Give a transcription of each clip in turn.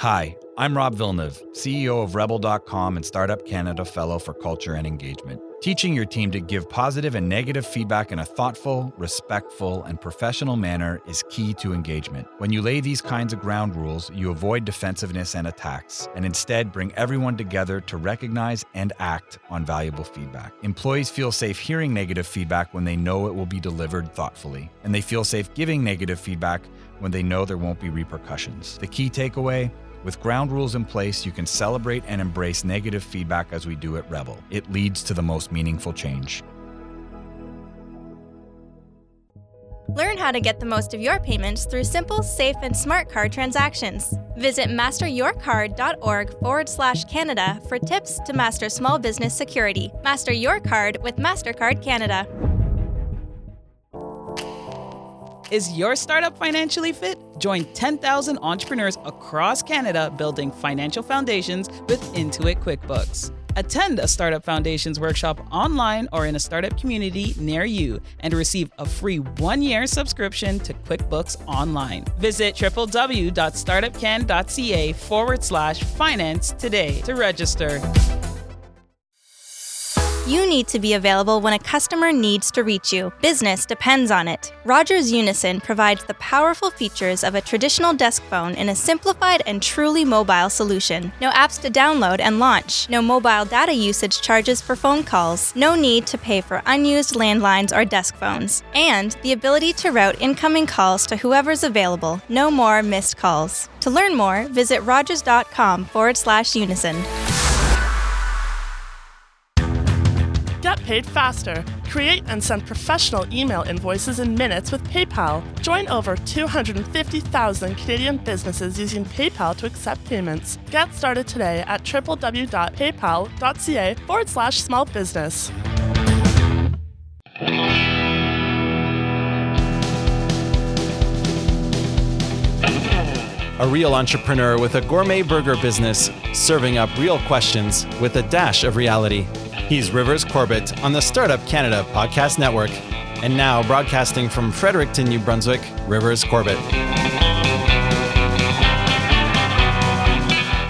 Hi, I'm Rob Villeneuve, CEO of Rebel.com and Startup Canada Fellow for Culture and Engagement. Teaching your team to give positive and negative feedback in a thoughtful, respectful, and professional manner is key to engagement. When you lay these kinds of ground rules, you avoid defensiveness and attacks, and instead bring everyone together to recognize and act on valuable feedback. Employees feel safe hearing negative feedback when they know it will be delivered thoughtfully, and they feel safe giving negative feedback when they know there won't be repercussions. The key takeaway with ground rules in place, you can celebrate and embrace negative feedback as we do at Rebel. It leads to the most meaningful change. Learn how to get the most of your payments through simple, safe, and smart card transactions. Visit masteryourcard.org forward slash Canada for tips to master small business security. Master your card with MasterCard Canada. Is your startup financially fit? Join 10,000 entrepreneurs across Canada building financial foundations with Intuit QuickBooks. Attend a Startup Foundations workshop online or in a startup community near you and receive a free one year subscription to QuickBooks Online. Visit www.startupcan.ca forward slash finance today to register. You need to be available when a customer needs to reach you. Business depends on it. Rogers Unison provides the powerful features of a traditional desk phone in a simplified and truly mobile solution. No apps to download and launch. No mobile data usage charges for phone calls. No need to pay for unused landlines or desk phones. And the ability to route incoming calls to whoever's available. No more missed calls. To learn more, visit rogers.com forward slash unison. Paid faster. Create and send professional email invoices in minutes with PayPal. Join over 250,000 Canadian businesses using PayPal to accept payments. Get started today at www.paypal.ca forward slash small business. A real entrepreneur with a gourmet burger business, serving up real questions with a dash of reality. He's Rivers Corbett on the Startup Canada Podcast Network. And now, broadcasting from Fredericton, New Brunswick, Rivers Corbett.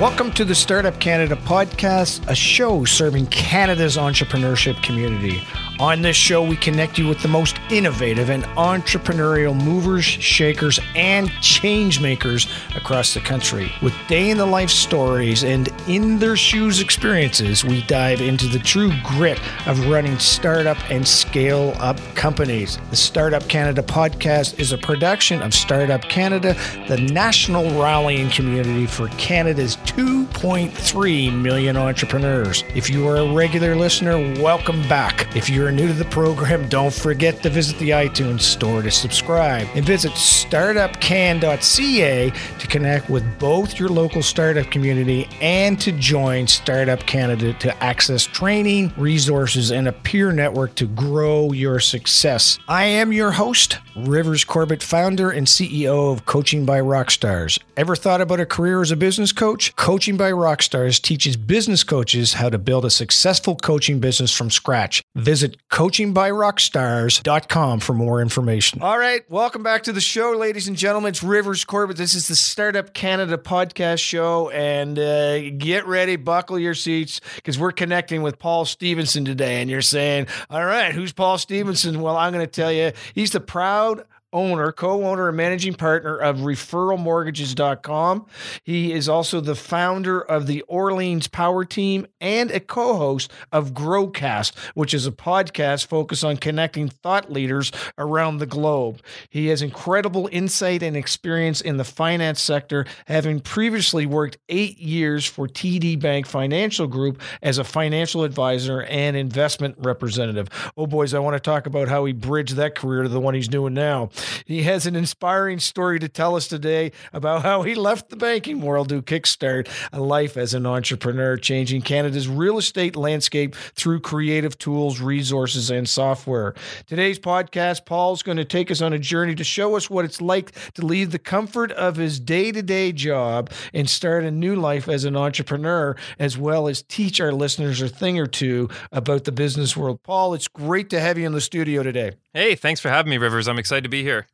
Welcome to the Startup Canada podcast, a show serving Canada's entrepreneurship community. On this show, we connect you with the most innovative and entrepreneurial movers, shakers, and change makers across the country. With day in the life stories and in their shoes experiences, we dive into the true grit of running startup and scale up companies. The Startup Canada podcast is a production of Startup Canada, the national rallying community for Canada's 2.3 million entrepreneurs. If you are a regular listener, welcome back. If you're new to the program, don't forget to visit the iTunes store to subscribe and visit startupcan.ca to connect with both your local startup community and to join Startup Canada to access training, resources, and a peer network to grow your success. I am your host, Rivers Corbett, founder and CEO of Coaching by Rockstars. Ever thought about a career as a business coach? Coaching by Rockstars teaches business coaches how to build a successful coaching business from scratch. Visit coachingbyrockstars.com for more information. All right, welcome back to the show, ladies and gentlemen. It's Rivers Corbett. This is the Startup Canada podcast show, and uh, get ready, buckle your seats, because we're connecting with Paul Stevenson today. And you're saying, all right, who's Paul Stevenson? Well, I'm going to tell you, he's the proud owner, co-owner and managing partner of referralmortgages.com. He is also the founder of the Orleans Power Team and a co-host of Growcast, which is a podcast focused on connecting thought leaders around the globe. He has incredible insight and experience in the finance sector, having previously worked 8 years for TD Bank Financial Group as a financial advisor and investment representative. Oh boys, I want to talk about how he bridged that career to the one he's doing now. He has an inspiring story to tell us today about how he left the banking world to kickstart a life as an entrepreneur, changing Canada's real estate landscape through creative tools, resources, and software. Today's podcast, Paul's going to take us on a journey to show us what it's like to leave the comfort of his day to day job and start a new life as an entrepreneur, as well as teach our listeners a thing or two about the business world. Paul, it's great to have you in the studio today. Hey, thanks for having me, Rivers. I'm excited to be here.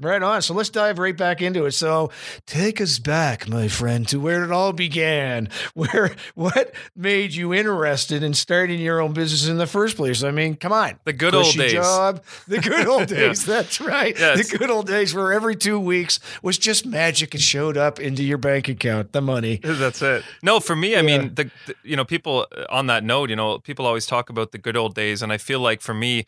Right on. So let's dive right back into it. So take us back, my friend, to where it all began. Where what made you interested in starting your own business in the first place? I mean, come on. The good old days. Job. The good old days. yeah. That's right. Yeah, the good old days where every two weeks was just magic and showed up into your bank account, the money. That's it. No, for me, I yeah. mean, the, the you know, people uh, on that note, you know, people always talk about the good old days, and I feel like for me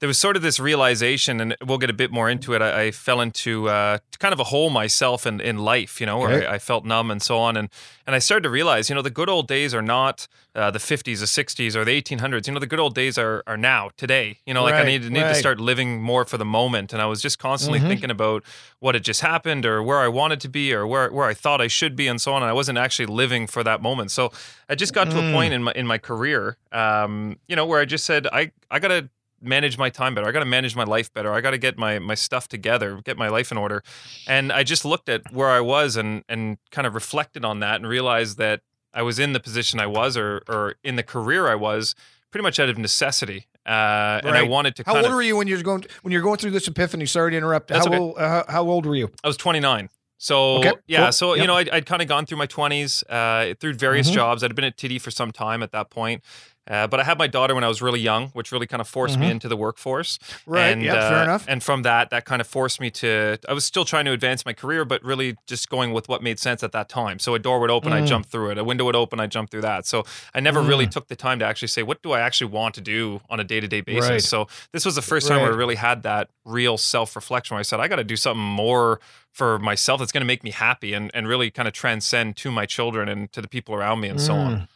there was sort of this realization, and we'll get a bit more into it. I, I fell into uh, kind of a hole myself in, in life, you know, where okay. I, I, felt numb and so on. And, and I started to realize, you know, the good old days are not uh, the 50s, the 60s, or the 1800s. You know, the good old days are, are now, today. You know, like right, I need, need right. to start living more for the moment. And I was just constantly mm-hmm. thinking about what had just happened or where I wanted to be or where, where I thought I should be and so on. And I wasn't actually living for that moment. So I just got to mm. a point in my, in my career, um, you know, where I just said, I, I got to manage my time better. I got to manage my life better. I got to get my my stuff together, get my life in order. And I just looked at where I was and and kind of reflected on that and realized that I was in the position I was or or in the career I was pretty much out of necessity. Uh, right. And I wanted to. How old of, were you when you were going when you're going through this epiphany? Sorry to interrupt. How, okay. old, uh, how old were you? I was 29. So okay, yeah, cool. so yep. you know, I'd, I'd kind of gone through my twenties, uh, through various mm-hmm. jobs. I'd been at TD for some time at that point, uh, but I had my daughter when I was really young, which really kind of forced mm-hmm. me into the workforce. Right. And, yeah. Uh, fair enough. And from that, that kind of forced me to. I was still trying to advance my career, but really just going with what made sense at that time. So a door would open, mm. I jumped through it. A window would open, I jumped through that. So I never mm. really took the time to actually say, what do I actually want to do on a day to day basis? Right. So this was the first time right. where I really had that real self reflection where I said, I got to do something more for myself that's going to make me happy and, and really kind of transcend to my children and to the people around me and mm. so on.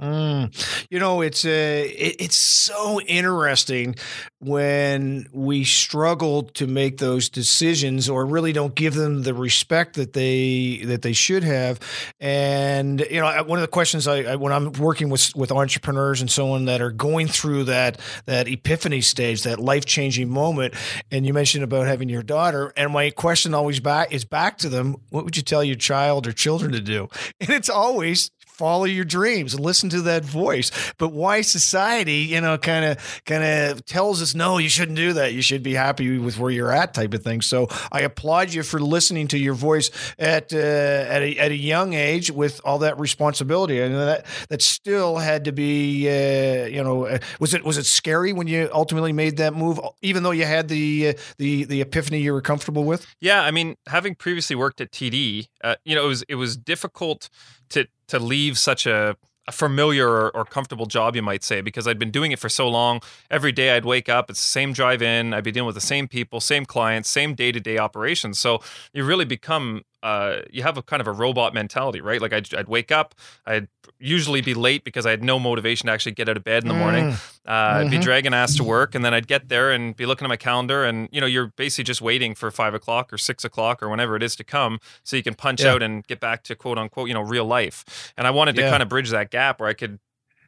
Mm. You know, it's a, uh, it, it's so interesting when we struggle to make those decisions or really don't give them the respect that they that they should have. And you know, one of the questions I, I when I'm working with with entrepreneurs and so on that are going through that that epiphany stage, that life changing moment, and you mentioned about having your daughter, and my question always back is back to them: What would you tell your child or children to do? And it's always follow your dreams and listen to that voice. But why society, you know, kind of kind of tells us no, you shouldn't do that. You should be happy with where you're at, type of thing. So I applaud you for listening to your voice at uh, at a at a young age with all that responsibility, and that that still had to be, uh, you know, uh, was it was it scary when you ultimately made that move, even though you had the uh, the the epiphany you were comfortable with? Yeah, I mean, having previously worked at TD, uh, you know, it was it was difficult to to leave such a, a familiar or, or, comfortable job, you might say, because I'd been doing it for so long. Every day I'd wake up, it's the same drive in, I'd be dealing with the same people, same clients, same day to day operations. So you really become uh, you have a kind of a robot mentality, right? Like I'd, I'd, wake up, I'd usually be late because I had no motivation to actually get out of bed in the morning. Mm. Uh, mm-hmm. I'd be mm-hmm. dragging ass to work, and then I'd get there and be looking at my calendar, and you know, you're basically just waiting for five o'clock or six o'clock or whenever it is to come, so you can punch yeah. out and get back to quote unquote, you know, real life. And I wanted to yeah. kind of bridge that gap where I could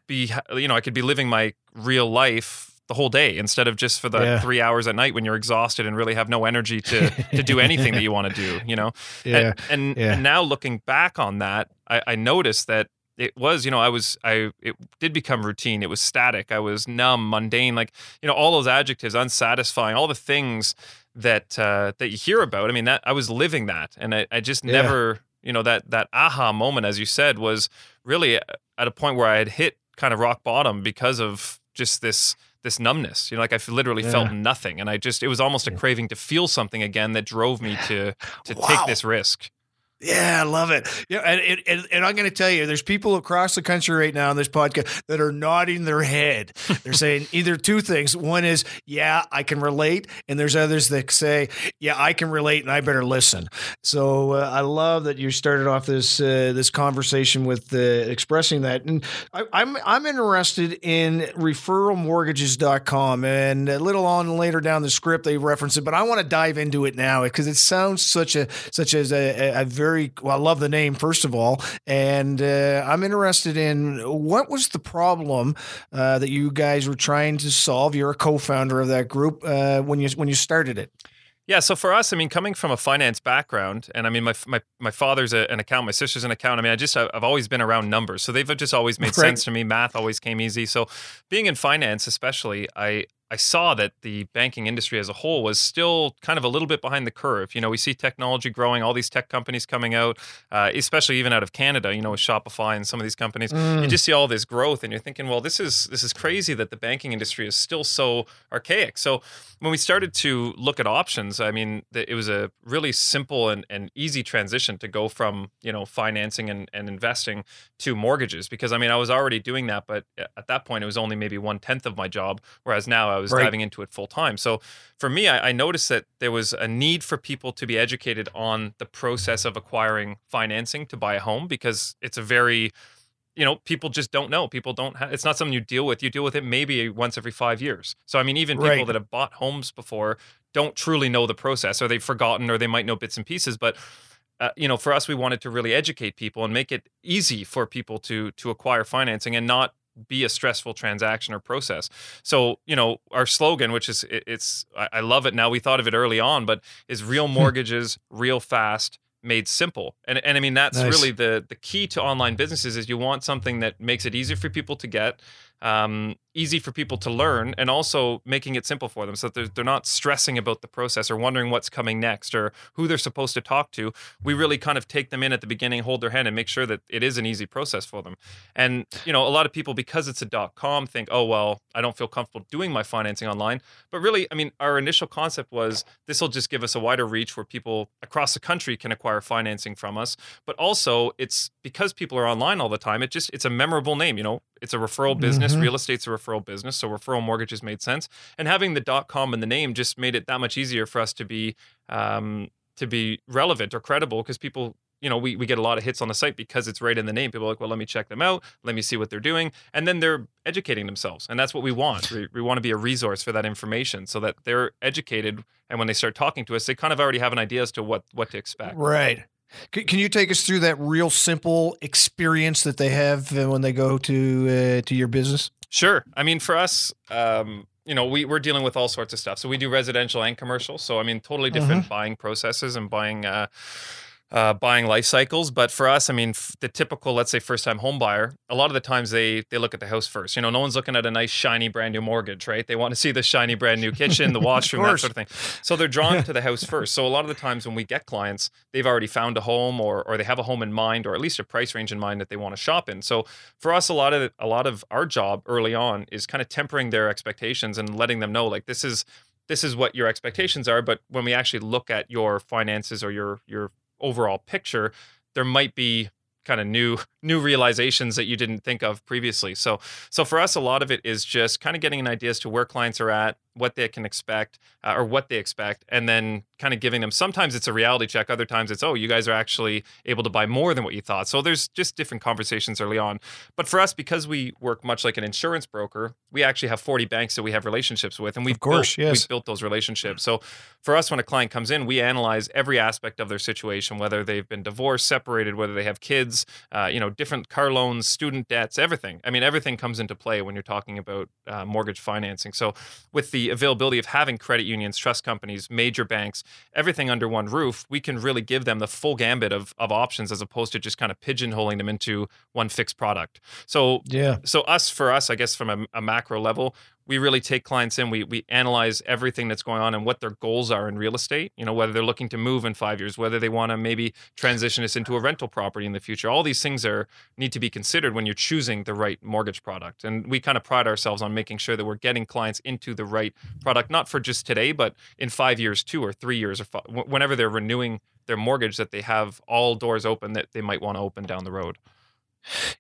be, you know, I could be living my real life the whole day instead of just for the yeah. three hours at night when you're exhausted and really have no energy to to do anything that you want to do you know yeah. and, and, yeah. and now looking back on that I, I noticed that it was you know i was i it did become routine it was static i was numb mundane like you know all those adjectives unsatisfying all the things that uh that you hear about i mean that i was living that and i, I just yeah. never you know that that aha moment as you said was really at a point where i had hit kind of rock bottom because of just this this numbness. You know, like I literally yeah. felt nothing, and I just it was almost a craving to feel something again that drove me to to wow. take this risk. Yeah, I love it. Yeah, and, and, and I'm going to tell you, there's people across the country right now on this podcast that are nodding their head. They're saying either two things. One is, yeah, I can relate, and there's others that say, yeah, I can relate, and I better listen. So uh, I love that you started off this uh, this conversation with uh, expressing that, and I, I'm I'm interested in referralmortgages.com, and a little on later down the script they reference it, but I want to dive into it now because it sounds such a such as a, a very very well. I love the name first of all, and uh, I'm interested in what was the problem uh, that you guys were trying to solve. You're a co-founder of that group uh, when you when you started it. Yeah, so for us, I mean, coming from a finance background, and I mean, my my my father's a, an accountant, my sister's an accountant. I mean, I just I've always been around numbers, so they've just always made right. sense to me. Math always came easy. So, being in finance, especially, I I saw that the banking industry as a whole was still kind of a little bit behind the curve. You know, we see technology growing, all these tech companies coming out, uh, especially even out of Canada. You know, with Shopify and some of these companies, mm. you just see all this growth, and you're thinking, well, this is this is crazy that the banking industry is still so archaic. So when we started to look at options, I mean, it was a really simple and, and easy transition to go from you know financing and, and investing to mortgages because I mean I was already doing that, but at that point it was only maybe one tenth of my job, whereas now I was right. diving into it full time. So for me, I, I, noticed that there was a need for people to be educated on the process of acquiring financing to buy a home because it's a very you know people just don't know people don't have it's not something you deal with you deal with it maybe once every five years so i mean even people right. that have bought homes before don't truly know the process or they've forgotten or they might know bits and pieces but uh, you know for us we wanted to really educate people and make it easy for people to to acquire financing and not be a stressful transaction or process. So, you know, our slogan, which is it, it's I, love it now. We thought of it early on, but is real hmm. mortgages, real fast, made simple. And and I mean that's nice. really the the key to online businesses is you want something that makes it easier for people to get, um, easy for people to learn and also making it simple for them so that they're, they're not stressing about the process or wondering what's coming next or who they're supposed to talk to. We really kind of take them in at the beginning hold their hand and make sure that it is an easy process for them. And you know a lot of people because it's a dot com think oh well i don't feel comfortable doing my financing online. But really i mean our initial concept was this will just give us a wider reach where people across the country can acquire financing from us. But also it's because people are online all the time it just it's a memorable name you know? It's a referral business. Mm-hmm. Real estate's a referral business, so referral mortgages made sense. And having the dot com in the name just made it that much easier for us to be um, to be relevant or credible because people you know, we, we get a lot of hits on the site because it's right in the name. People are like, well, let me check them out. Let me see what they're doing. And then they're educating themselves. And that's what we want. We, we want to be a resource for that information so that they're educated. And when they start talking to us, they kind of already have an idea as to what, what to expect. Right. Can you take us through that real simple experience that they have uh, when they go to uh, to your business? Sure. I mean, for us, um, you know, we we're dealing with all sorts of stuff. So we do residential and commercial. So I mean, totally different mm-hmm. buying processes and buying. Uh, uh, buying life cycles. But for us, I mean, f- the typical, let's say, first time home buyer, a lot of the times they they look at the house first. You know, no one's looking at a nice shiny brand new mortgage, right? They want to see the shiny brand new kitchen, the washroom, that sort of thing. So they're drawn to the house first. So a lot of the times when we get clients, they've already found a home or or they have a home in mind or at least a price range in mind that they want to shop in. So for us, a lot of a lot of our job early on is kind of tempering their expectations and letting them know like this is this is what your expectations are but when we actually look at your finances or your your overall picture, there might be kind of new new realizations that you didn't think of previously. So so for us a lot of it is just kind of getting an idea as to where clients are at, what they can expect uh, or what they expect and then kind of giving them sometimes it's a reality check other times it's oh you guys are actually able to buy more than what you thought. So there's just different conversations early on. But for us because we work much like an insurance broker we actually have 40 banks that we have relationships with and we've of course built, yes. we've built those relationships. So for us when a client comes in we analyze every aspect of their situation whether they've been divorced separated whether they have kids uh, you know different car loans student debts everything. I mean everything comes into play when you're talking about uh, mortgage financing. So with the availability of having credit unions, trust companies, major banks, everything under one roof, we can really give them the full gambit of, of options as opposed to just kind of pigeonholing them into one fixed product. So yeah. So us for us, I guess from a, a macro level, we really take clients in we we analyze everything that's going on and what their goals are in real estate you know whether they're looking to move in 5 years whether they want to maybe transition this into a rental property in the future. All these things are need to be considered when you're choosing the right mortgage product. And we kind of pride ourselves on making sure that we're getting clients into the right product not for just today but in 5 years too or 3 years or five, whenever they're renewing their mortgage that they have all doors open that they might want to open down the road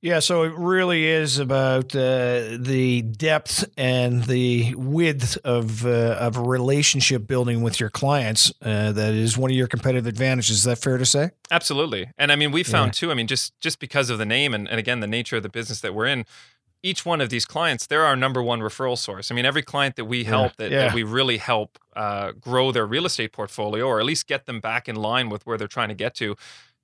yeah, so it really is about uh, the depth and the width of uh, of relationship building with your clients. Uh, that is one of your competitive advantages. Is that fair to say? Absolutely, and I mean we found yeah. too. I mean just just because of the name and, and again the nature of the business that we're in, each one of these clients, they're our number one referral source. I mean, every client that we help, yeah, that, yeah. that, we really help uh, grow their real estate portfolio, or at least get them back in line with where they're trying to get to,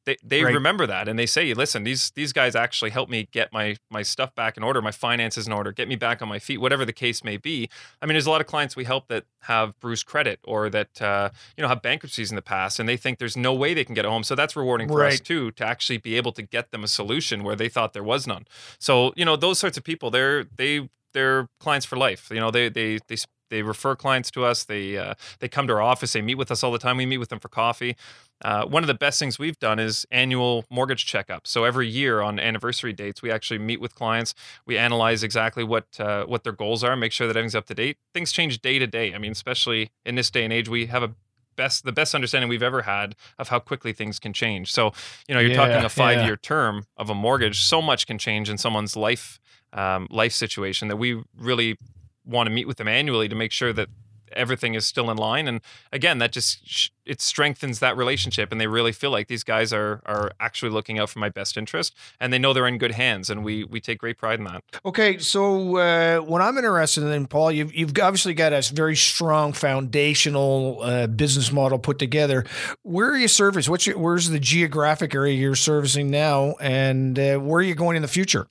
they they right. remember that and they say, listen, these these guys actually help me get my my stuff back in order, my finances in order, get me back on my feet, whatever the case may be. I mean, there's a lot of clients we help that have bruised credit or that uh, you know have bankruptcies in the past, and they think there's no way they can get a home. So that's rewarding for right. us too to actually be able to get them a solution where they thought there was none. So you know those sorts of people, they're they they're clients for life. You know, they they they they refer clients to us. They uh, they come to our office. They meet with us all the time. We meet with them for coffee. Uh, one of the best things we've done is annual mortgage checkups. So every year on anniversary dates, we actually meet with clients. We analyze exactly what uh, what their goals are, make sure that everything's up to date. Things change day to day. I mean, especially in this day and age, we have a best the best understanding we've ever had of how quickly things can change. So you know, you're yeah, talking a five year yeah. term of a mortgage. So much can change in someone's life um, life situation that we really want to meet with them annually to make sure that everything is still in line and again that just it strengthens that relationship and they really feel like these guys are are actually looking out for my best interest and they know they're in good hands and we we take great pride in that. Okay so uh, what i'm interested in paul you've, you've obviously got a very strong foundational uh, business model put together. Where are you service what's your where's the geographic area you're servicing now and uh, where are you going in the future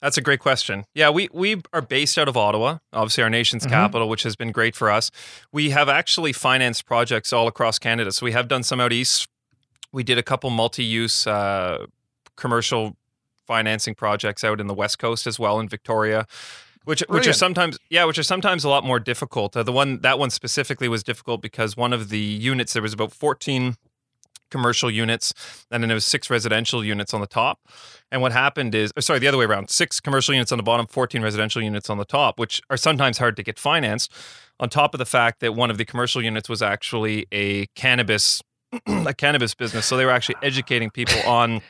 that's a great question. Yeah, we we are based out of Ottawa, obviously our nation's mm-hmm. capital, which has been great for us. We have actually financed projects all across Canada. So we have done some out east. We did a couple multi-use uh, commercial financing projects out in the West Coast as well in Victoria. Which, which are sometimes yeah, which are sometimes a lot more difficult. Uh, the one that one specifically was difficult because one of the units there was about fourteen commercial units, and then there was six residential units on the top. And what happened is, oh, sorry, the other way around: six commercial units on the bottom, fourteen residential units on the top, which are sometimes hard to get financed. On top of the fact that one of the commercial units was actually a cannabis, a cannabis business, so they were actually educating people on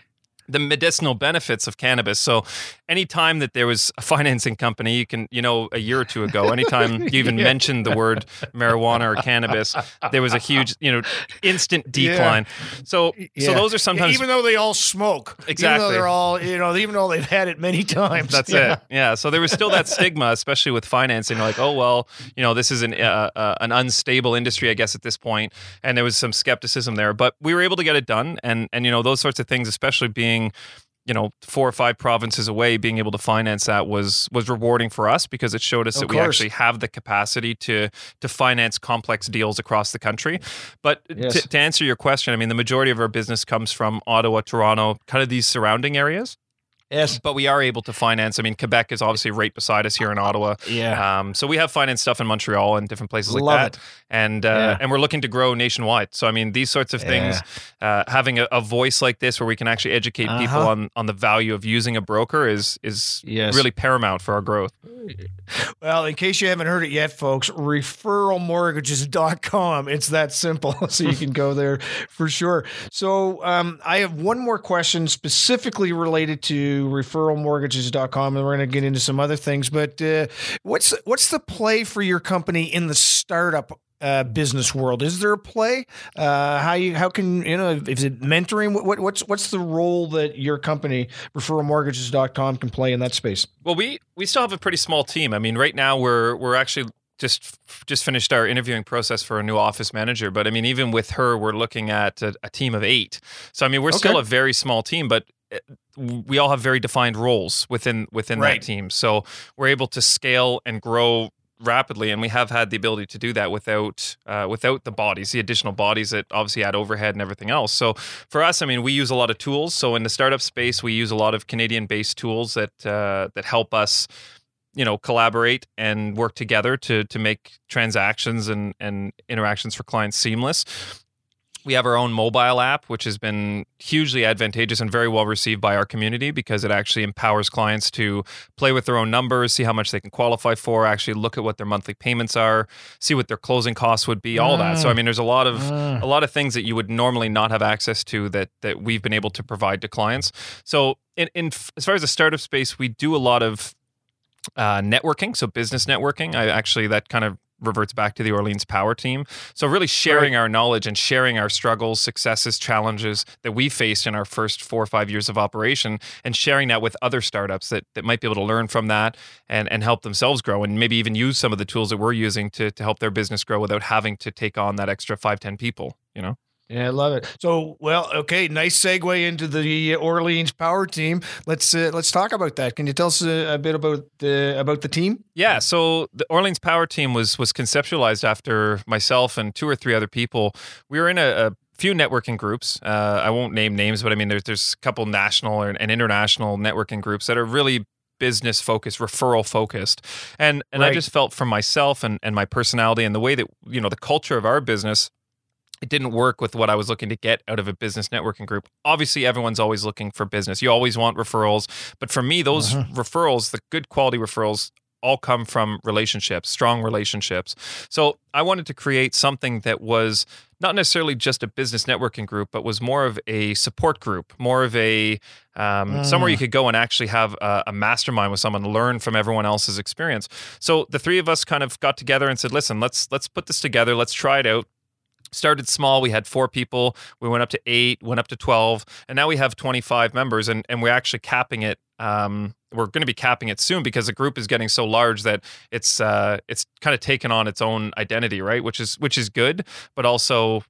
the medicinal benefits of cannabis. So anytime that there was a financing company, you can, you know, a year or two ago, anytime you even yeah. mentioned the word marijuana or cannabis, there was a huge, you know, instant decline. Yeah. So, yeah. so those are sometimes even though they all smoke, exactly. they're all, you know, even though they've had it many times. That's it. Yeah. So there was still that stigma, especially with financing. Like, oh well, you know, this is an uh, uh, an unstable industry, I guess, at this point, and there was some skepticism there. But we were able to get it done, and and you know, those sorts of things, especially being you know four or five provinces away being able to finance that was was rewarding for us because it showed us of that course. we actually have the capacity to to finance complex deals across the country but yes. to, to answer your question i mean the majority of our business comes from ottawa toronto kind of these surrounding areas Yes. But we are able to finance. I mean, Quebec is obviously right beside us here in Ottawa. Yeah. Um, so we have finance stuff in Montreal and different places like Love that. It. And uh, yeah. and we're looking to grow nationwide. So I mean, these sorts of things, yeah. uh, having a, a, voice like this where we can actually educate uh-huh. people on, on the value of using a broker is is yes. really paramount for our growth. Well, in case you haven't heard it yet, folks, referralmortgages.com. It's that simple. so you can go there for sure. So um, I have one more question specifically related to referralmortgages.com and we're going to get into some other things but uh, what's what's the play for your company in the startup uh, business world? Is there a play? Uh, how you how can you know is it mentoring? What, what's what's the role that your company referralmortgages.com can play in that space? Well we we still have a pretty small team. I mean right now we're we're actually just just finished our interviewing process for a new office manager but i mean even with her we're looking at a, a team of eight. So i mean we're okay. still a very small team but we all have very defined roles within within right. that team. So we're able to scale and grow rapidly, and we have had the ability to do that without uh, without the bodies, the additional bodies that obviously add overhead and everything else. So for us, I mean, we use a lot of tools. So in the startup space, we use a lot of Canadian-based tools that uh, that help us you know collaborate and work together to to make transactions and and interactions for clients seamless we have our own mobile app, which has been hugely advantageous and very well received by our community because it actually empowers clients to play with their own numbers, see how much they can qualify for, actually look at what their monthly payments are, see what their closing costs would be, all that. So I mean, there's a lot of a lot of things that you would normally not have access to that that we've been able to provide to clients. So in, in as far as the startup space, we do a lot of uh, networking, so business networking. I actually that kind of reverts back to the Orleans Power team. So really sharing right. our knowledge and sharing our struggles, successes, challenges that we faced in our first four or five years of operation and sharing that with other startups that, that might be able to learn from that and, and help themselves grow and maybe even use some of the tools that we're using to, to help their business grow without having to take on that extra five, 10 people, you know? Yeah, I love it. So, well, okay, nice segue into the Orleans Power Team. Let's uh, let's talk about that. Can you tell us a, a, bit about the about the team? Yeah, so the Orleans Power Team was was conceptualized after myself and two or three other people. We were in a, a few networking groups. Uh, I won't name names, but I mean, there's there's a couple national and international networking groups that are really business focused, referral focused. And and Right. I just felt for myself and, and my personality and the way that, you know, the culture of our business, it didn't work with what I was looking to get out of a business networking group. Obviously, everyone's always looking for business. You always want referrals. But for me, those referrals, the good quality referrals, all come from relationships, strong relationships. So I wanted to create something that was not necessarily just a business networking group, but was more of a support group, more of a um, somewhere you could go and actually have a, a mastermind with someone, learn from everyone else's experience. So the three of us kind of got together and said, "Listen, let's let's put this together. Let's try it out." Started small we had four people we went up to eight went up to 12 and now we have 25 members and, and we're actually capping it um, we're going to be capping it soon because the group is getting so large that it's uh, it's kind of taken on its own identity right? Which is which is good but also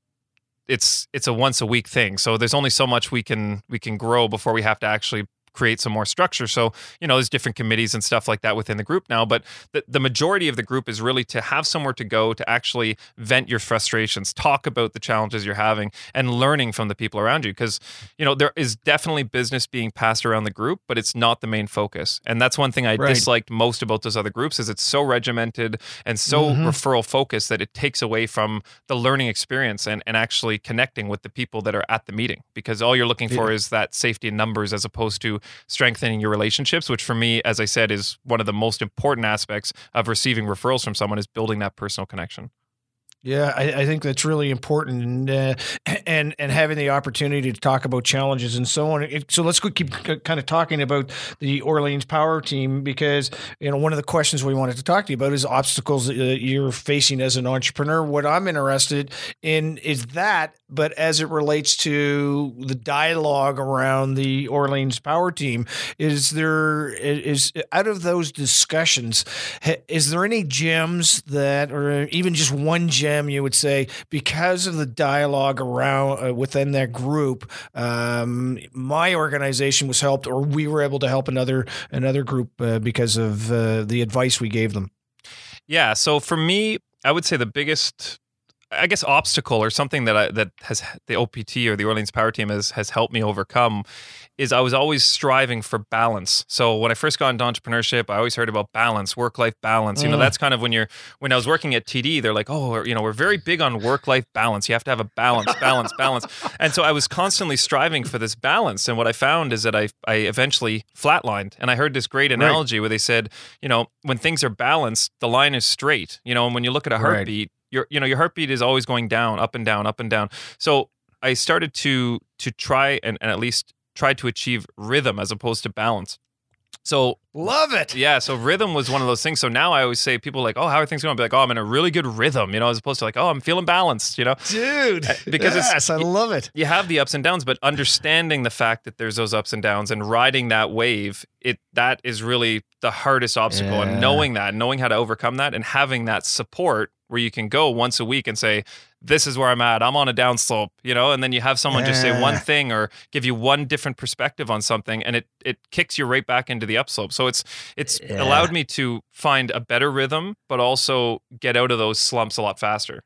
it's it's a once a week thing. So there's only so much we can we can grow before we have to actually create some more structure. So you know there's different committees and stuff like that within the group now but the, the majority of the group is really to have somewhere to go to actually vent your frustrations talk about the challenges you're having and learning from the people around you. Because you know there is definitely business being passed around the group but it's not the main focus. And that's one thing i Right. disliked most about those other groups is it's so regimented and so Mm-hmm. referral focused that it takes away from the learning experience and, and actually connecting with the people that are at the meeting. Because all you're looking for is that safety in numbers as opposed to strengthening your relationships which for me as i said is one of the most important aspects of receiving referrals from someone is building that personal connection Yeah, I, I think that's really important, and uh, and and having the opportunity to talk about challenges and so on. It- So let's keep kind of talking about the Orleans Power Team because you know one of the questions we wanted to talk to you about is obstacles that uh, you're facing as an entrepreneur. What I'm interested in is that, but as it relates to the dialogue around the Orleans Power Team, is there is out of those discussions, is there any gems that, or even just one gem you would say, because of the dialogue around uh, within that group, um, my organization was helped, or we were able to help another another group uh, because of uh, the advice we gave them. Yeah. So for me, I would say the biggest, I guess, obstacle or something that I, that has the OPT or the Orleans Power Team has has helped me overcome is I was always striving for balance. So when I first got into entrepreneurship, I always heard about balance, work life balance. You know, mm. that's kind of when you're when I was working at TD, they're like, oh, you know, we're very big on work life balance. You have to have a balance, balance, balance. And so I was constantly striving for this balance. And what I found is that I I eventually flatlined. And I heard this great analogy where they said, you know, when things are balanced, the line is straight. You know, and when you look at a Right. Your you know your heartbeat is always going down, up and down, up and down. So I started to to try and, and at least try to achieve rhythm as opposed to balance. So Love it. yeah, so rhythm was one of those things. So now I always say people like, oh, how are things going? I'll be like, oh, I'm in a really good rhythm, you know, as opposed to like, oh, I'm feeling balanced, you know. Dude, eh, because it's- yes, I love it. You have the ups and downs, but understanding the fact that there's those ups and downs and riding that wave, it that is really the hardest obstacle. Yeah. And knowing that, knowing how to overcome that, and having that support where you can go once a week and say, this is where I'm at. I'm on a downslope, you know, and then you have someone just say one thing or give you one different perspective on something, and it it kicks you right back into the upslope. So it's it's Yeah. allowed me to find a better rhythm, but also get out of those slumps a lot faster.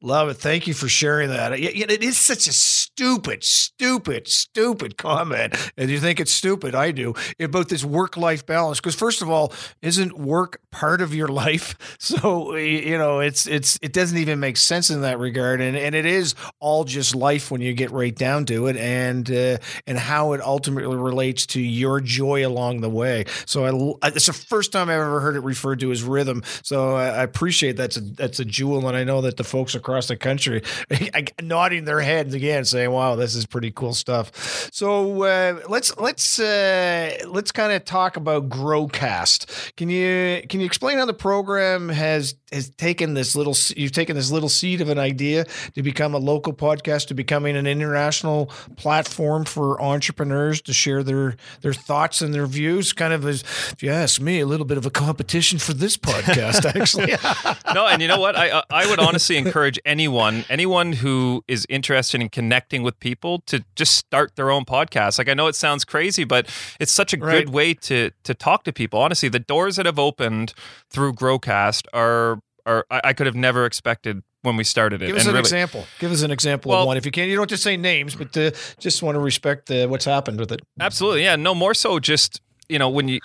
Love it. Thank you for sharing that. It is such a stupid, stupid, stupid comment. And you think it's stupid, I do, about this work life balance. Because first of all, isn't work part of your life? So you know, it's it's it doesn't even make sense in that regard. And and it is all just life when you get right down to it, and uh, and how it ultimately relates to your joy along the way. So I it's the first time I've ever heard it referred to as rhythm. So I, appreciate that's a that's a jewel, and I know that the folks across the country nodding their heads again, saying, "Wow, this is pretty cool stuff." So uh, let's let's uh, let's kind of talk about Growcast. Can you can you explain how the program has has taken this little you've taken this little seed of an idea to become a local podcast to becoming an international platform for entrepreneurs to share their their thoughts and their views kind of as if you ask me a little bit of a competition for this podcast actually no, and you know what? I I would honestly encourage anyone, anyone who is interested in connecting with people, to just start their own podcast. Like I know it sounds crazy, but it's such a Right. good way to to talk to people. Honestly, the doors that have opened through Growcast are are I, I could have never expected when we started it. Give us and an really, example. Give us an example Well- of one if you can. You don't have to say names, but uh, just want to respect uh, what's happened with it. Absolutely, yeah. No more so just you know, when you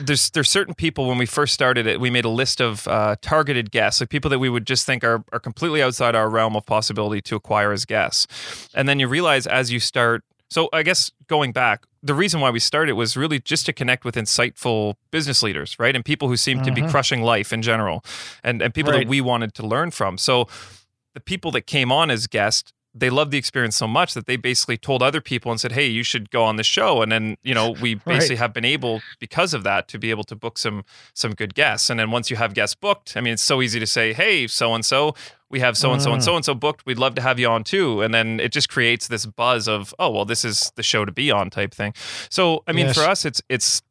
there's there's certain people when we first started it, we made a list of uh, targeted guests, like people that we would just think are are completely outside our realm of possibility to acquire as guests. And then you realize as you start so I guess going back, the reason why we started was really just to connect with insightful business leaders, right? And people who seem to be Mhm. crushing life in general and, and people Right. that we wanted to learn from. So the people that came on as guests, they loved the experience so much that they basically told other people and said, Hey, you should go on the show. And then, you know, we basically have been able, because of that, to be able to book some some good guests. And then once you have guests booked, I mean, it's so easy to say, Hey, so and so, we have so and so and so and so booked. We'd love to have you on too. And then it just creates this buzz of, oh, well, this is the show to be on type thing. So I mean, Yes. for us, it's it's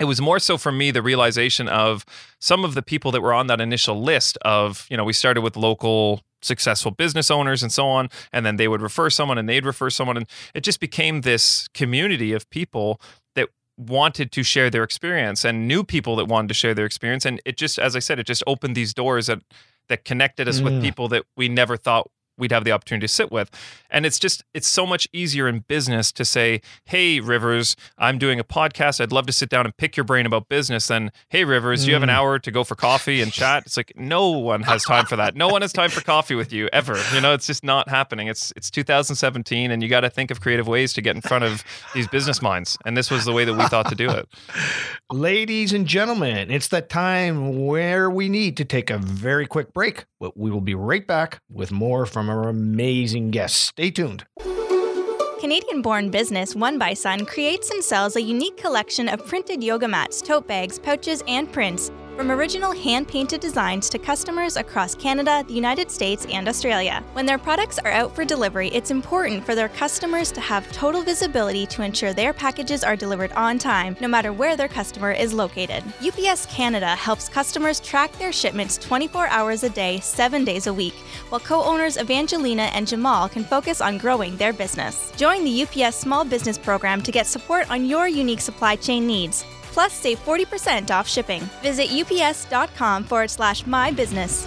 it was more so for me the realization of some of the people that were on that initial list of you know we started with local successful business owners and so on and then they would refer someone and they'd refer someone and it just became this community of people that wanted to share their experience and new people that wanted to share their experience and it just as i said it just opened these doors that that connected us Mm. with people that we never thought we'd have the opportunity to sit with. And it's just it's so much easier in business to say hey rivers i'm doing a podcast. I'd love to sit down and pick your brain about business. Than hey rivers do you have an Mm. hour to go for coffee and chat? It's like no one has time for that. No one has time for coffee with you ever. You know it's just not happening. It's it's 2017 and you got to think of creative ways to get in front of these business minds. And this was the way that we thought to do it. Ladies and gentlemen, it's that time where we need to take a very quick break, but we will be right back with more from our amazing guests. Stay tuned. Canadian born business One by Sun creates and sells a unique collection of printed yoga mats, tote bags, pouches, and prints. From original hand painted designs to customers across Canada, the United States, and Australia. When their products are out for delivery, it's important for their customers to have total visibility to ensure their packages are delivered on time, no matter where their customer is located. UPS Canada helps customers track their shipments 24 hours a day, 7 days a week, while co owners Evangelina and Jamal can focus on growing their business. Join the UPS Small Business Program to get support on your unique supply chain needs. Plus, save 40% off shipping. Visit ups.com forward slash my business.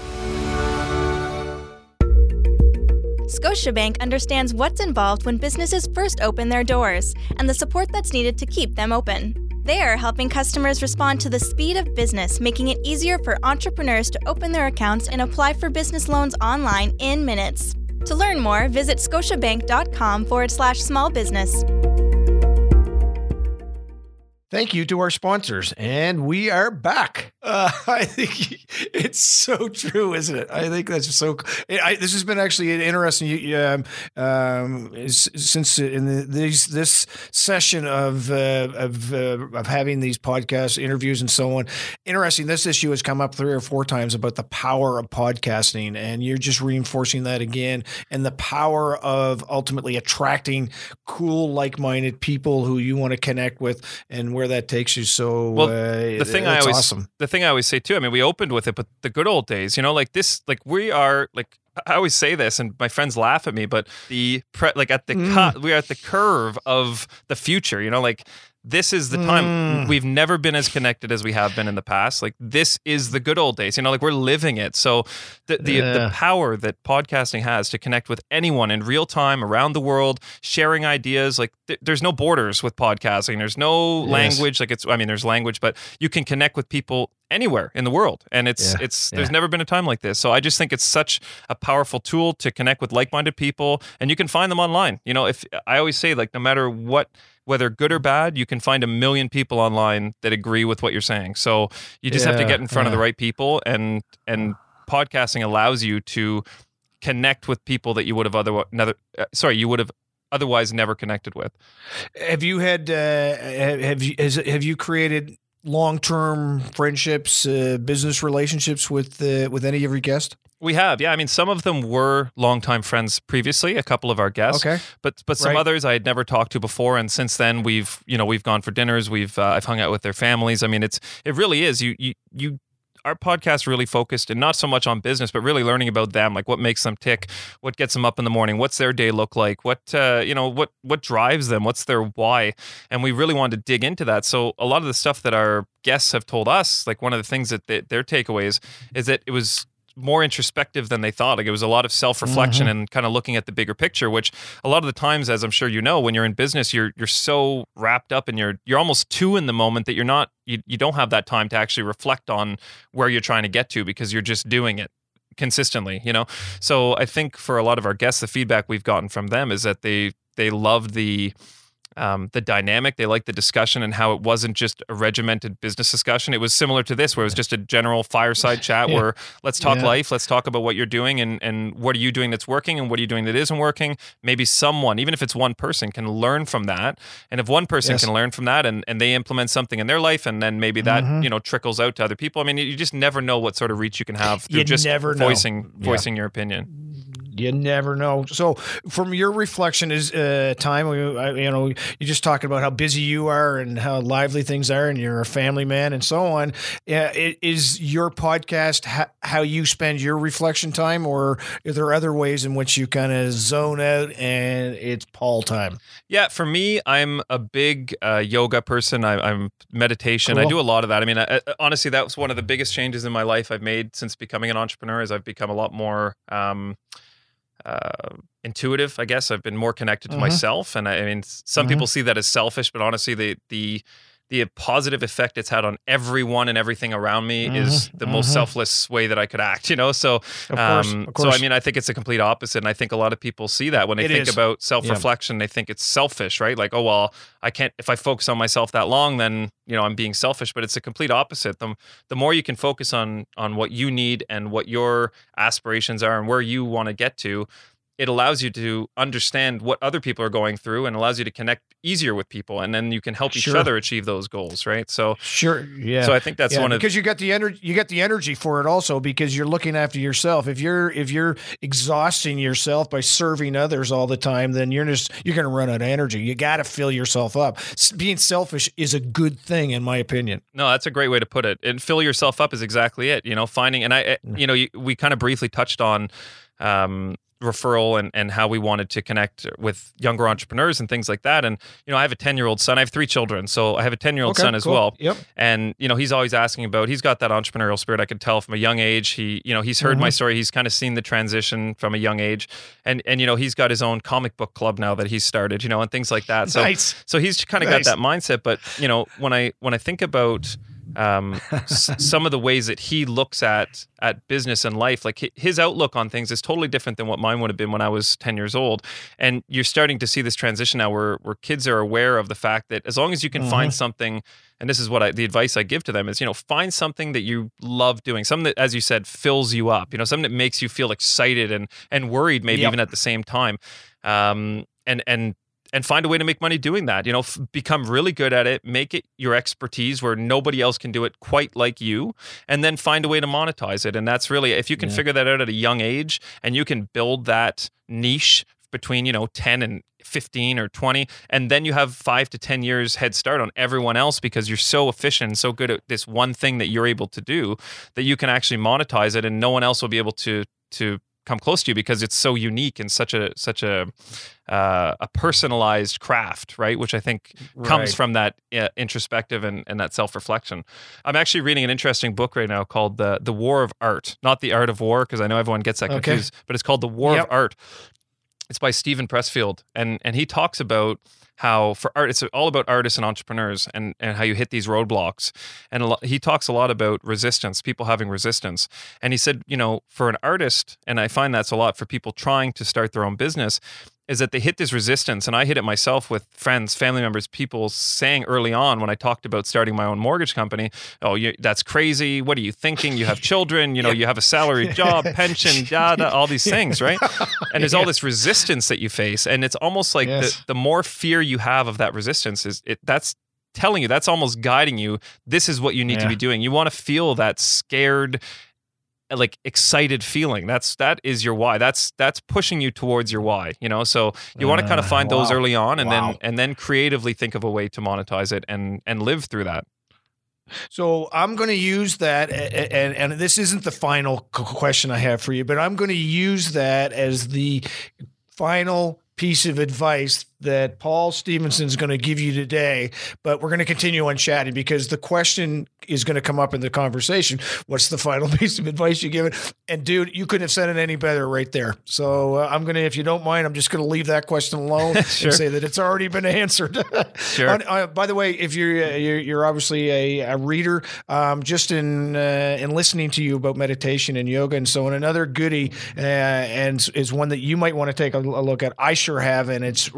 Scotiabank understands what's involved when businesses first open their doors and the support that's needed to keep them open. They're helping customers respond to the speed of business, making it easier for entrepreneurs to open their accounts and apply for business loans online in minutes. To learn more, visit scotiabank.com forward slash small business. Thank you to our sponsors, and we are back. Uh, I think it's so true, isn't it? I think that's so. I, this has been actually an interesting. Um, um, since in the, these this session of uh, of uh, of having these podcasts, interviews and so on, interesting. This issue has come up three or four times about the power of podcasting, and you're just reinforcing that again, and the power of ultimately attracting cool, like-minded people who you want to connect with, and where that takes you. So, Well, uh, the thing I always awesome. the thing I always say too. I mean, we opened with it, but the good old days, you know, like this, like we are like I always say this, and my friends laugh at me, but the pre, like at the Mm. cut, we're at the curve of the future. You know, like this is the time Mm. we've never been as connected as we have been in the past. Like this is the good old days. You know, like we're living it. So the the, Yeah. the power that podcasting has to connect with anyone in real time around the world, sharing ideas. Like th- there's no borders with podcasting. There's no Yes. language. Like it's I mean, there's language, but you can connect with people anywhere in the world and it's Yeah, it's there's yeah. never been a time like this so i just think it's such a powerful tool to connect with like-minded people and you can find them online you know if i always say like no matter what whether good or bad you can find a million people online that agree with what you're saying so you just have to get in front of the right people and and podcasting allows you to connect with people that you would have otherwise never uh, sorry you would have otherwise never connected with Have you had? Uh, have you? Has, have you created? Long-term friendships, uh, business relationships with uh, with any of your guests. we have yeah i mean some of them were longtime friends previously a couple of our guests Okay, but but some Right. others I had never talked to before, and since then we've you know we've gone for dinners, we've uh, I've hung out with their families. I mean, it's it really is you you you. Our podcast really focused and not so much on business, but really learning about them, like what makes them tick, what gets them up in the morning, what's their day look like, what uh, you know, what what drives them, what's their why, and we really wanted to dig into that. So a lot of the stuff that our guests have told us, like one of the things that they, their takeaways is that it was more introspective than they thought. Like it was a lot of self reflection Mm-hmm. and kind of looking at the bigger picture. Which a lot of the times, as I'm sure you know, when you're in business, you're you're so wrapped up and you're you're almost too in the moment that you're not you you don't have that time to actually reflect on where you're trying to get to because you're just doing it consistently you know so i think for a lot of our guests the feedback we've gotten from them is that they they loved the um, the dynamic. They liked the discussion and how it wasn't just a regimented business discussion. It was similar to this, where it was just a general fireside chat Yeah. where let's talk Yeah. life, let's talk about what you're doing and and what are you doing that's working and what are you doing that isn't working. Maybe someone, even if it's one person, can learn from that. And if one person Yes. can learn from that and, and they implement something in their life and then maybe that, Mhm. you know, trickles out to other people. I mean, you just never know what sort of reach you can have through You just never know. voicing Yeah. voicing your opinion. You never know. So, from your reflection, is uh, time? You know, you're just talking about how busy you are and how lively things are, and you're a family man and so on. Yeah, is your podcast ha- how you spend your reflection time, or are there other ways in which you kind of zone out and it's Paul time? Yeah, for me, I'm a big uh, yoga person. I, I'm meditation. I do a lot of that. I mean, I- honestly, that was one of the biggest changes in my life I've made since becoming an entrepreneur. Is I've become a lot more um, uh, intuitive. I guess I've been more connected to Mhm. myself. And I, I mean, some Mhm. people see that as selfish, but honestly, the the the positive effect it's had on everyone and everything around me is Mhm, the most mhm. selfless way that I could act. You know, so Of course, um, of so I mean, I think it's a complete opposite, and I think a lot of people see that when they It think is. about self-reflection, they think it's selfish, right? Like, oh well, I can't if I focus on myself that long, then you know I'm being selfish. But it's a complete opposite. The the more you can focus on on what you need and what your aspirations are and where you want to get to, it allows you to understand what other people are going through and allows you to connect easier with people, and then you can help each Sure. other achieve those goals, right? So, Sure. Yeah. so I think that's Yeah, one of because you got the energy you get the energy for it also because you're looking after yourself if you're if you're exhausting yourself by serving others all the time then you're just you're going to run out of energy you got to fill yourself up being selfish is a good thing in my opinion No, that's a great way to put it. And fill yourself up is exactly it. You know, finding and I, I- you know, you, we kind of briefly touched on um, referral and and how we wanted to connect with younger entrepreneurs and things like that. And you know, I have a ten year old son. I have three children, so I have a ten year old son as cool. well. yep And you know, he's always asking about. He's got that entrepreneurial spirit. I could tell from a young age. He, you know, he's heard my mm-hmm. story. He's kind of seen the transition from a young age, and and you know, he's got his own comic book club now that he's started. You know, and things like that. So Nice. so he's kind of Nice. got that mindset. But you know, when I when I think about um, s- some of the ways that he looks at at business and life, like his outlook on things is totally different than what mine would have been when I was ten years old. And you're starting to see this transition now, where where kids are aware of the fact that as long as you can find something. And this is what I, the advice I give to them is, you know, find something that you love doing, something that, as you said, fills you up. You know, something that makes you feel excited and and worried, maybe Yep. even at the same time. Um, and and and find a way to make money doing that. You know, f- become really good at it, make it your expertise where nobody else can do it quite like you, and then find a way to monetize it. And that's really, if you can figure that out at a young age and you can build that niche between, you know, 10 and 15 or 20, and then you have five to 10 years head start on everyone else because you're so efficient and so good at this one thing that you're able to do that you can actually monetize it and no one else will be able to, to, come close to you because it's so unique and such a such a uh, a personalized craft, right? Which I think comes from that uh, introspective and, and that self reflection. I'm actually reading an interesting book right now called the the War of Art, not the Art of War, because I know everyone gets that Okay. confused, but it's called the War Yep. of Art. It's by Steven Pressfield, and and he talks about how for art it's all about artists and entrepreneurs and and how you hit these roadblocks. And lot, he talks a lot about resistance people having resistance. And he said you know for an artist and i find that's a lot for people trying to start their own business is that they hit this resistance and i hit it myself with friends family members people saying early on when i talked about starting my own mortgage company oh you, that's crazy. What are you thinking? You have children you know you have a salary job pension data all these things right? And there's all this resistance that you face and it's almost like Yes. the, the more fear you have of that resistance is it that's telling you that's almost guiding you this is what you need to be doing. You want to feel that scared like excited feeling. That's that is your why. That's that's pushing you towards your why you know? So you want to kind of Uh, find those early on and Wow. then and then creatively think of a way to monetize it and and live through that. So I'm going to use that, and and this isn't the final question I have for you, but I'm going to use that as the final piece of advice that Paul Stevenson is going to give you today, but we're going to continue on chatting because the question is going to come up in the conversation. What's the final piece of advice you give it? And dude, you couldn't have said it any better right there. So uh, I'm going to, if you don't mind, I'm just going to leave that question alone sure. and say that it's already been answered. sure. On, uh, by the way, if you're uh, you're, you're obviously a, a reader, um, just in uh, in listening to you about meditation and yoga and so on, another goodie uh, and is one that you might want to take a, a look at. I sure have, and it's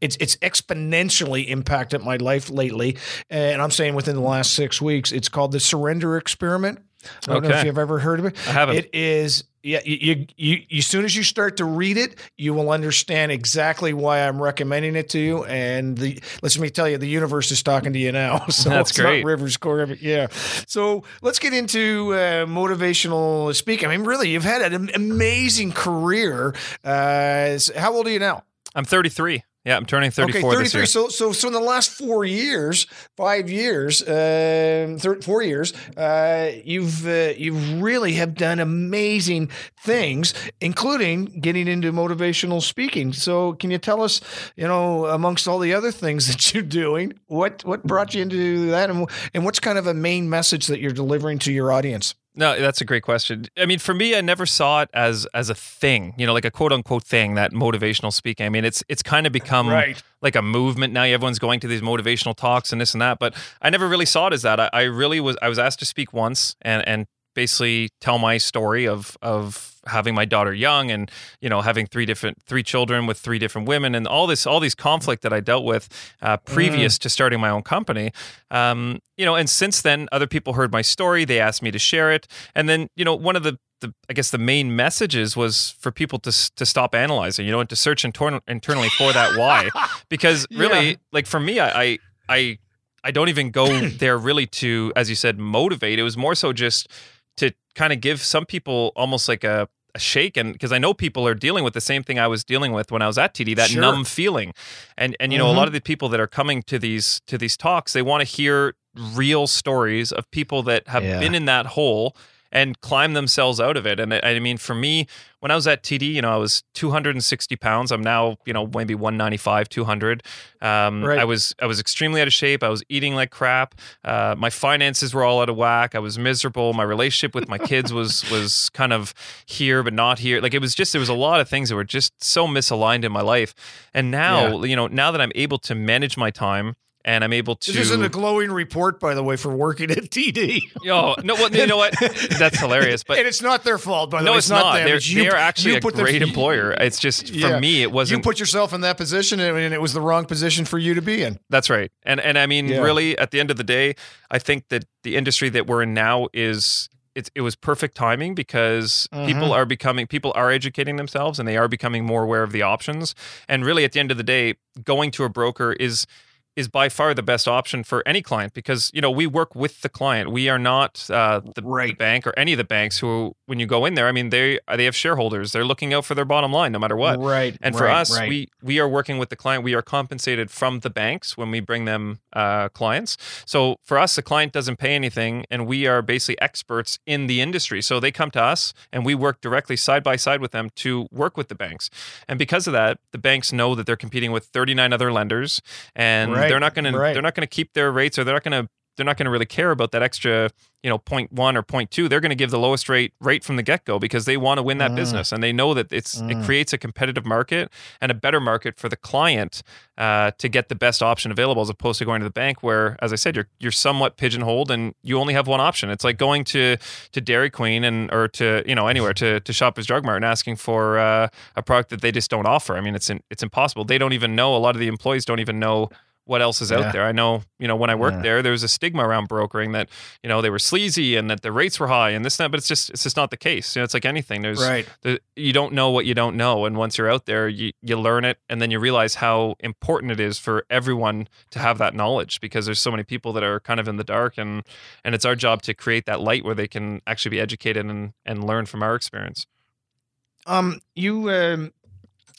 it's it's exponentially impacted my life lately. And I'm saying within the last six weeks, it's called the Surrender Experiment. I don't okay. know if you've ever heard of it. I haven't. It is yeah, you, you, you, as soon as you start to read it, you will understand exactly why I'm recommending it to you. And the let me tell you, the universe is talking to you now. So That's great. Rivers Core, yeah. So let's get into uh, motivational speaking. I mean, really, you've had an amazing career. Uh, how old are you now? I'm 33. Yeah, I'm turning 34 okay, 33. So, so, so in the last four years, five years, uh, thir- four years, uh, you've uh, you really have done amazing things, including getting into motivational speaking. So, can you tell us, you know, amongst all the other things that you're doing, what what brought you into that, and and what's kind of a main message that you're delivering to your audience? No, that's a great question. I mean, for me, I never saw it as as a thing, you know, like a quote unquote thing that motivational speaking. I mean, it's it's kind of become right. like a movement now. Everyone's going to these motivational talks and this and that, but I never really saw it as that. I, I really was I was asked to speak once and and basically tell my story of of having my daughter young and you know having three different three children with three different women and all this all these conflict that I dealt with uh, previous mm. to starting my own company. Um, you know, and since then, other people heard my story. They asked me to share it, and then you know one of the the, I guess the main messages was for people to to stop analyzing, you know, and to search intor- internally for that why, because really, yeah. like for me, I, I I I don't even go there really to, as you said, motivate. It was more so just to kind of give some people almost like a a shake and because I know people are dealing with the same thing I was dealing with when I was at TD that sure. numb feeling and and you know mm-hmm. a lot mm-hmm. of the people that are coming to these to these talks they want to hear real stories of people that have yeah. been in that hole and climb themselves out of it. And I, mean, for me, when I was at TD, you know, I was 260 pounds. I'm now, you know, maybe 195, 200. Um, right. I was I was extremely out of shape. I was eating like crap. Uh, my finances were all out of whack. I was miserable. My relationship with my kids was was kind of here but not here. Like it was just there was a lot of things that were just so misaligned in my life. And now, yeah. you know, now that I'm able to manage my time and I'm able to. This isn't a glowing report, by the way, for working at TD. Oh no! Well, you know what? That's hilarious. But and it's not their fault. By the no, way, it's, it's not. Them. They're, it's you, they're actually a great them, employer. It's just for yeah. me, it wasn't. You put yourself in that position, and it was the wrong position for you to be in. That's right. And and I mean, yeah. really, at the end of the day, I think that the industry that we're in now is it's, it was perfect timing because mm-hmm. people are becoming people are educating themselves and they are becoming more aware of the options and really at the end of the day going to a broker is is by far the best option for any client because you know we work with the client. We are not uh, the, right. the, bank or any of the banks who, when you go in there, I mean they they have shareholders. They're looking out for their bottom line no matter what. Right. And for right, us, right. we we are working with the client. We are compensated from the banks when we bring them uh, clients. So for us, the client doesn't pay anything, and we are basically experts in the industry. So they come to us, and we work directly side by side with them to work with the banks. And because of that, the banks know that they're competing with 39 other lenders, and right. They're not going right. to they're not going to keep their rates or they're not going to they're not going to really care about that extra you know 0.1 or 0.2 they're going to give the lowest rate rate from the get-go because they want to win that mm. business and they know that it's mm. it creates a competitive market and a better market for the client uh, to get the best option available as opposed to going to the bank where as i said you're you're somewhat pigeonholed and you only have one option it's like going to to dairy queen and or to you know anywhere to to shoppers drug mart and asking for uh, a product that they just don't offer i mean it's in, it's impossible they don't even know a lot of the employees don't even know what else is yeah. out there. I know, you know, when I worked yeah. there, there was a stigma around brokering that, you know, they were sleazy and that the rates were high and this and that, but it's just it's just not the case. You know, it's like anything. There's right. The, you don't know what you don't know. And once you're out there, you, you learn it and then you realize how important it is for everyone to have that knowledge because there's so many people that are kind of in the dark and and it's our job to create that light where they can actually be educated and and learn from our experience. Um, you um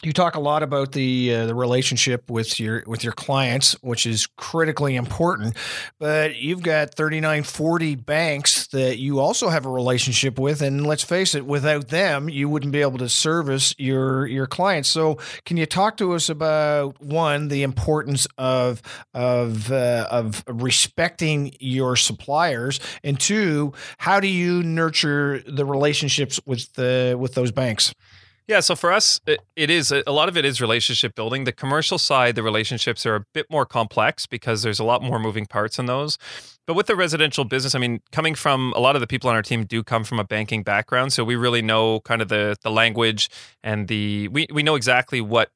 you talk a lot about the uh, the relationship with your with your clients, which is critically important. But you've got 39, 40 banks that you also have a relationship with, and let's face it, without them, you wouldn't be able to service your your clients. So, can you talk to us about one the importance of of uh, of respecting your suppliers, and two, how do you nurture the relationships with the with those banks? Yeah, so for us, it, it is a lot of it is relationship building. The commercial side, the relationships are a bit more complex because there's a lot more moving parts in those. But with the residential business, I mean, coming from a lot of the people on our team do come from a banking background, so we really know kind of the the language and the we we know exactly what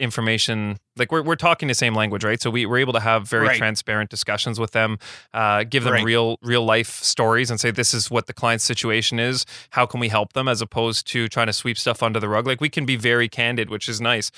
information like we're, we're talking the same language right? So we, we're able to have very right. transparent discussions with them uh, give them right. real real life stories and say this is what the client's situation is. How can we help them? as opposed to trying to sweep stuff under the rug. Like we can be very candid which is nice.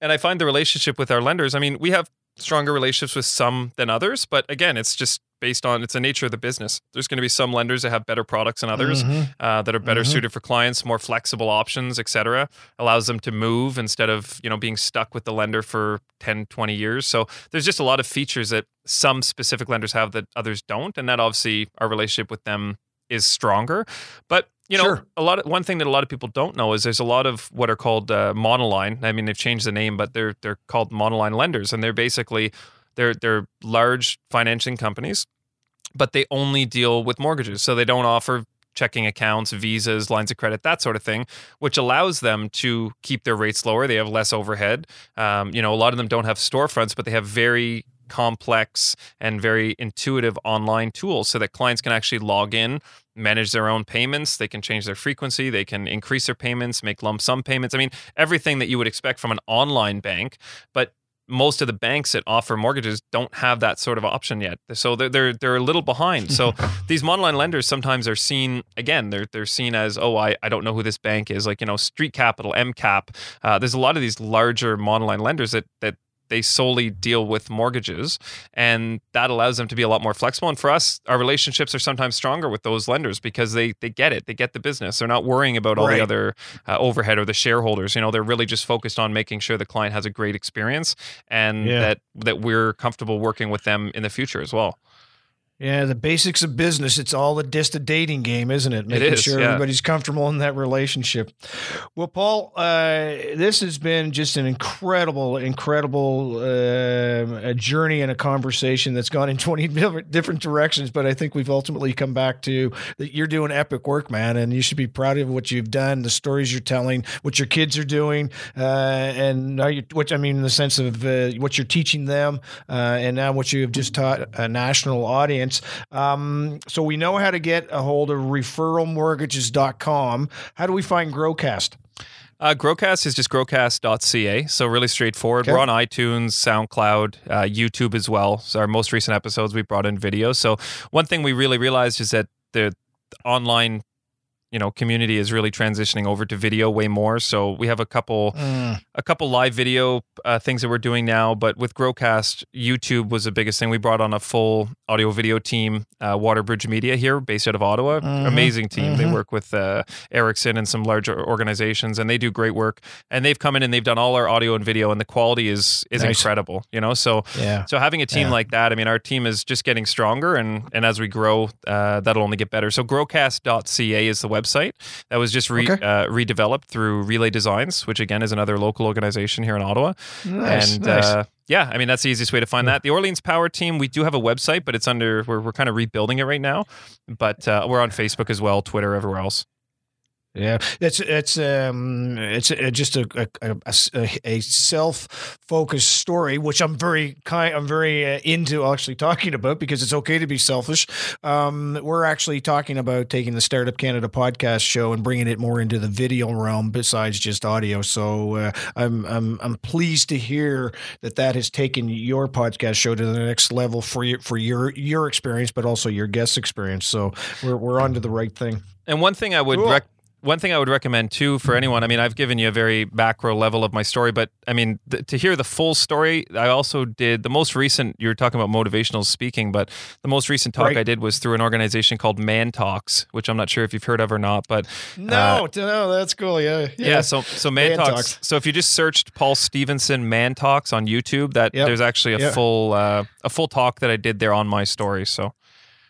And i find the relationship with our lenders i mean we have stronger relationships with some than others but again it's just based on it's the nature of the business. There's going to be some lenders that have better products than others mm-hmm. uh, that are better mm-hmm. suited for clients, more flexible options, etc. Allows them to move instead of you know being stuck with the lender for 10, 20 years. So there's just a lot of features that some specific lenders have that others don't, and that obviously our relationship with them is stronger. But you know, sure. a lot of one thing that a lot of people don't know is there's a lot of what are called uh, monoline. I mean, they've changed the name, but they're they're called monoline lenders, and they're basically they're they're large financing companies, but they only deal with mortgages. So they don't offer checking accounts, visas, lines of credit, that sort of thing, which allows them to keep their rates lower. They have less overhead. Um, you know, a lot of them don't have storefronts, but they have very complex and very intuitive online tools so that clients can actually log in manage their own payments they can change their frequency they can increase their payments make lump sum payments i mean everything that you would expect from an online bank but most of the banks that offer mortgages don't have that sort of option yet. So they're they're, they're a little behind. So these monoline lenders sometimes are seen again. They're they're seen as oh I, I don't know who this bank is like you know Street Capital MCAP. Uh, there's a lot of these larger monoline lenders that that they solely deal with mortgages and that allows them to be a lot more flexible. And for us our relationships are sometimes stronger with those lenders because they they get it. They get the business. They're not worrying about all right. the other uh, overhead or the shareholders. You know they're really just focused on making sure the client has a great experience and yeah. that that we're comfortable working with them in the future as well yeah, the basics of business. It's all a just a dating game, isn't it? Making it is, sure yeah. everybody's comfortable in that relationship. Well, Paul, uh, this has been just an incredible, incredible uh, a journey and a conversation that's gone in 20 different directions. But I think we've ultimately come back to that you're doing epic work, man. And you should be proud of what you've done, the stories you're telling, what your kids are doing, uh, and you, which I mean, in the sense of uh, what you're teaching them, uh, and now what you have just taught a national audience clients. Um, so we know how to get a hold of referralmortgages.com. How do we find Growcast? Uh, Growcast is just growcast.ca. So really straightforward. Okay. We're on iTunes, SoundCloud, uh, YouTube as well. So our most recent episodes, we brought in video. So one thing we really realized is that the online you know community is really transitioning over to video way more so we have a couple mm. a couple live video uh, things that we're doing now but with growcast youtube was the biggest thing we brought on a full audio video team uh, waterbridge media here based out of ottawa mm-hmm. amazing team mm-hmm. they work with uh, ericsson and some larger organizations and they do great work and they've come in and they've done all our audio and video and the quality is is nice. incredible you know so yeah. so having a team yeah. like that i mean our team is just getting stronger and and as we grow uh, that'll only get better so growcast.ca is the website website that was just re, okay. uh, redeveloped through Relay Designs, which again is another local organization here in Ottawa. Nice, and nice. Uh, yeah, I mean that's the easiest way to find yeah. that. The Orleans Power Team, we do have a website, but it's under we're we're kind of rebuilding it right now. But uh, we're on Facebook as well, Twitter, everywhere else. Yeah, it's it's um it's a, just a a, a, a self focused story, which I'm very kind I'm very uh, into actually talking about because it's okay to be selfish. Um, we're actually talking about taking the Startup Canada podcast show and bringing it more into the video realm besides just audio. So uh, I'm I'm I'm pleased to hear that that has taken your podcast show to the next level for your for your your experience, but also your guest experience. So we're we're on to the right thing. And one thing I would cool. rec- one thing I would recommend too for anyone, I mean, I've given you a very macro level of my story, but I mean, th- to hear the full story, I also did the most recent, you were talking about motivational speaking, but the most recent talk right. I did was through an organization called Man Talks, which I'm not sure if you've heard of or not, but. No, uh, no, that's cool. Yeah. Yeah. yeah so, so Man, Man Talks, Talks, So if you just searched Paul Stevenson Man Talks on YouTube, that yep. there's actually a yep. full, uh, a full talk that I did there on my story. So.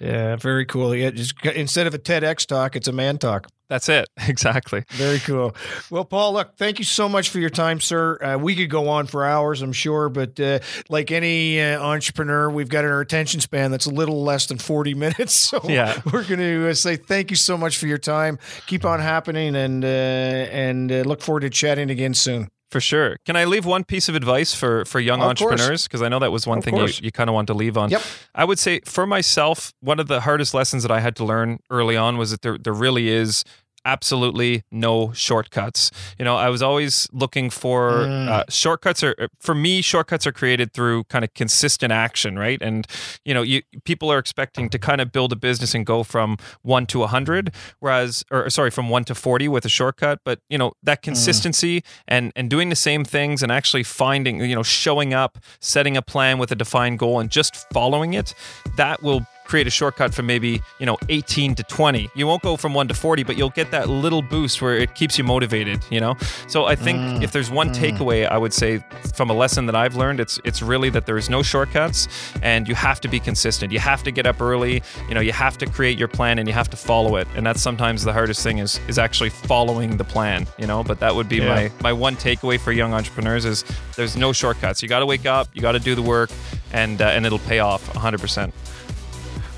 Yeah, very cool. Yeah, just instead of a TEDx talk, it's a man talk. That's it. Exactly. Very cool. Well, Paul, look, thank you so much for your time, sir. Uh, we could go on for hours, I'm sure, but uh, like any uh, entrepreneur, we've got our attention span that's a little less than 40 minutes. So yeah. we're going to uh, say thank you so much for your time. Keep on happening and uh, and uh, look forward to chatting again soon. For sure. Can I leave one piece of advice for for young of entrepreneurs? Because I know that was one of thing course. you, you kind of want to leave on. Yep. I would say for myself, one of the hardest lessons that I had to learn early on was that there there really is absolutely no shortcuts. You know, I was always looking for mm. uh, shortcuts. Are for me, shortcuts are created through kind of consistent action, right? And you know, you people are expecting to kind of build a business and go from one to a hundred, whereas, or sorry, from one to forty with a shortcut. But you know, that mm. consistency mm. and and doing the same things and actually finding, you know, showing up, setting a plan with a defined goal, and just following it, that will create a shortcut from maybe, you know, 18 to 20. You won't go from 1 to 40, but you'll get that little boost where it keeps you motivated, you know? So I think mm, if there's one mm. takeaway I would say from a lesson that I've learned, it's it's really that there is no shortcuts and you have to be consistent. You have to get up early, you know, you have to create your plan and you have to follow it. And that's sometimes the hardest thing is is actually following the plan, you know? But that would be yeah. my my one takeaway for young entrepreneurs is there's no shortcuts. You got to wake up, you got to do the work and uh, and it'll pay off 100%.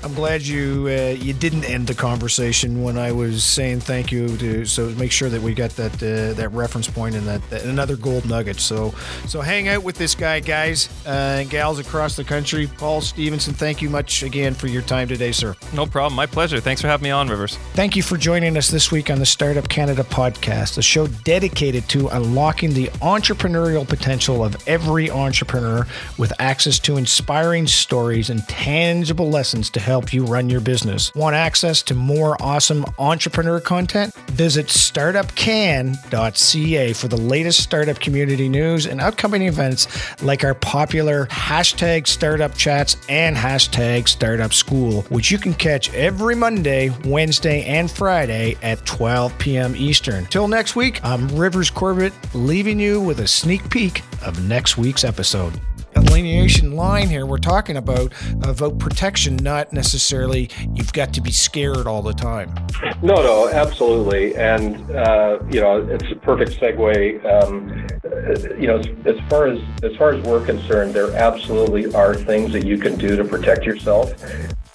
I'm glad you uh, you didn't end the conversation when I was saying thank you to. So make sure that we got that uh, that reference point and that, that, another gold nugget. So so hang out with this guy, guys uh, and gals across the country. Paul Stevenson, thank you much again for your time today, sir. No problem. My pleasure. Thanks for having me on, Rivers. Thank you for joining us this week on the Startup Canada podcast, a show dedicated to unlocking the entrepreneurial potential of every entrepreneur with access to inspiring stories and tangible lessons to help help you run your business. Want access to more awesome entrepreneur content? Visit startupcan.ca for the latest startup community news and upcoming events like our popular hashtag startup chats and hashtag startup school, which you can catch every Monday, Wednesday, and Friday at 12 p.m. Eastern. Till next week, I'm Rivers Corbett, leaving you with a sneak peek of next week's episode alienation line here we're talking about vote protection not necessarily you've got to be scared all the time. No no absolutely. And uh, you know it's a perfect segue um, you know as, as, far as as far as we're concerned there absolutely are things that you can do to protect yourself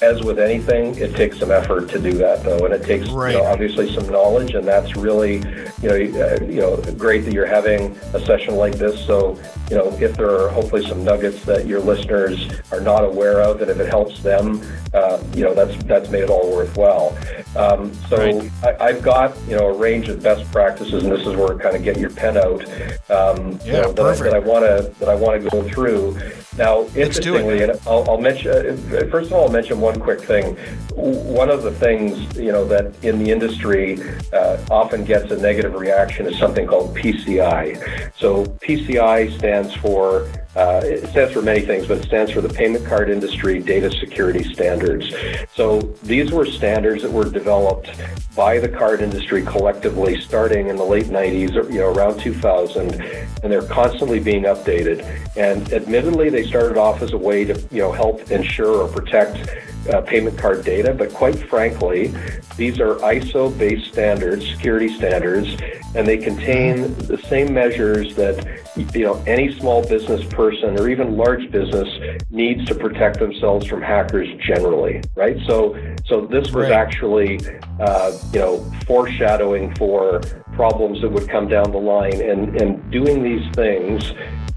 as with anything, it takes some effort to do that, though, and it takes right. you know, obviously some knowledge, and that's really, you know, uh, you know, great that you're having a session like this. So, you know, if there are hopefully some nuggets that your listeners are not aware of, and if it helps them, uh, you know, that's that's made it all worthwhile. Um, so right. I, have got you know a range of best practices, and this is where kind of get your pen out. Um, yeah, you know, that, I, that I want to that I want to go through. Now, interestingly, and I'll, I'll mention uh, first of all, I'll mention one quick thing. One of the things you know that in the industry uh, often gets a negative reaction is something called PCI. So PCI stands for uh, it stands for many things, but it stands for the Payment Card Industry Data Security Standards. So these were standards that were developed by the card industry collectively starting in the late 90s, or, you know, around 2000, and they're constantly being updated. And admittedly, they started off as a way to, you know, help ensure or protect uh, payment card data, but quite frankly, these are ISO-based standards, security standards, and they contain the same measures that you know any small business person or even large business needs to protect themselves from hackers generally, right? So, so this was right. actually uh, you know foreshadowing for problems that would come down the line, and and doing these things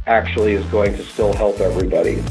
actually is going to still help everybody.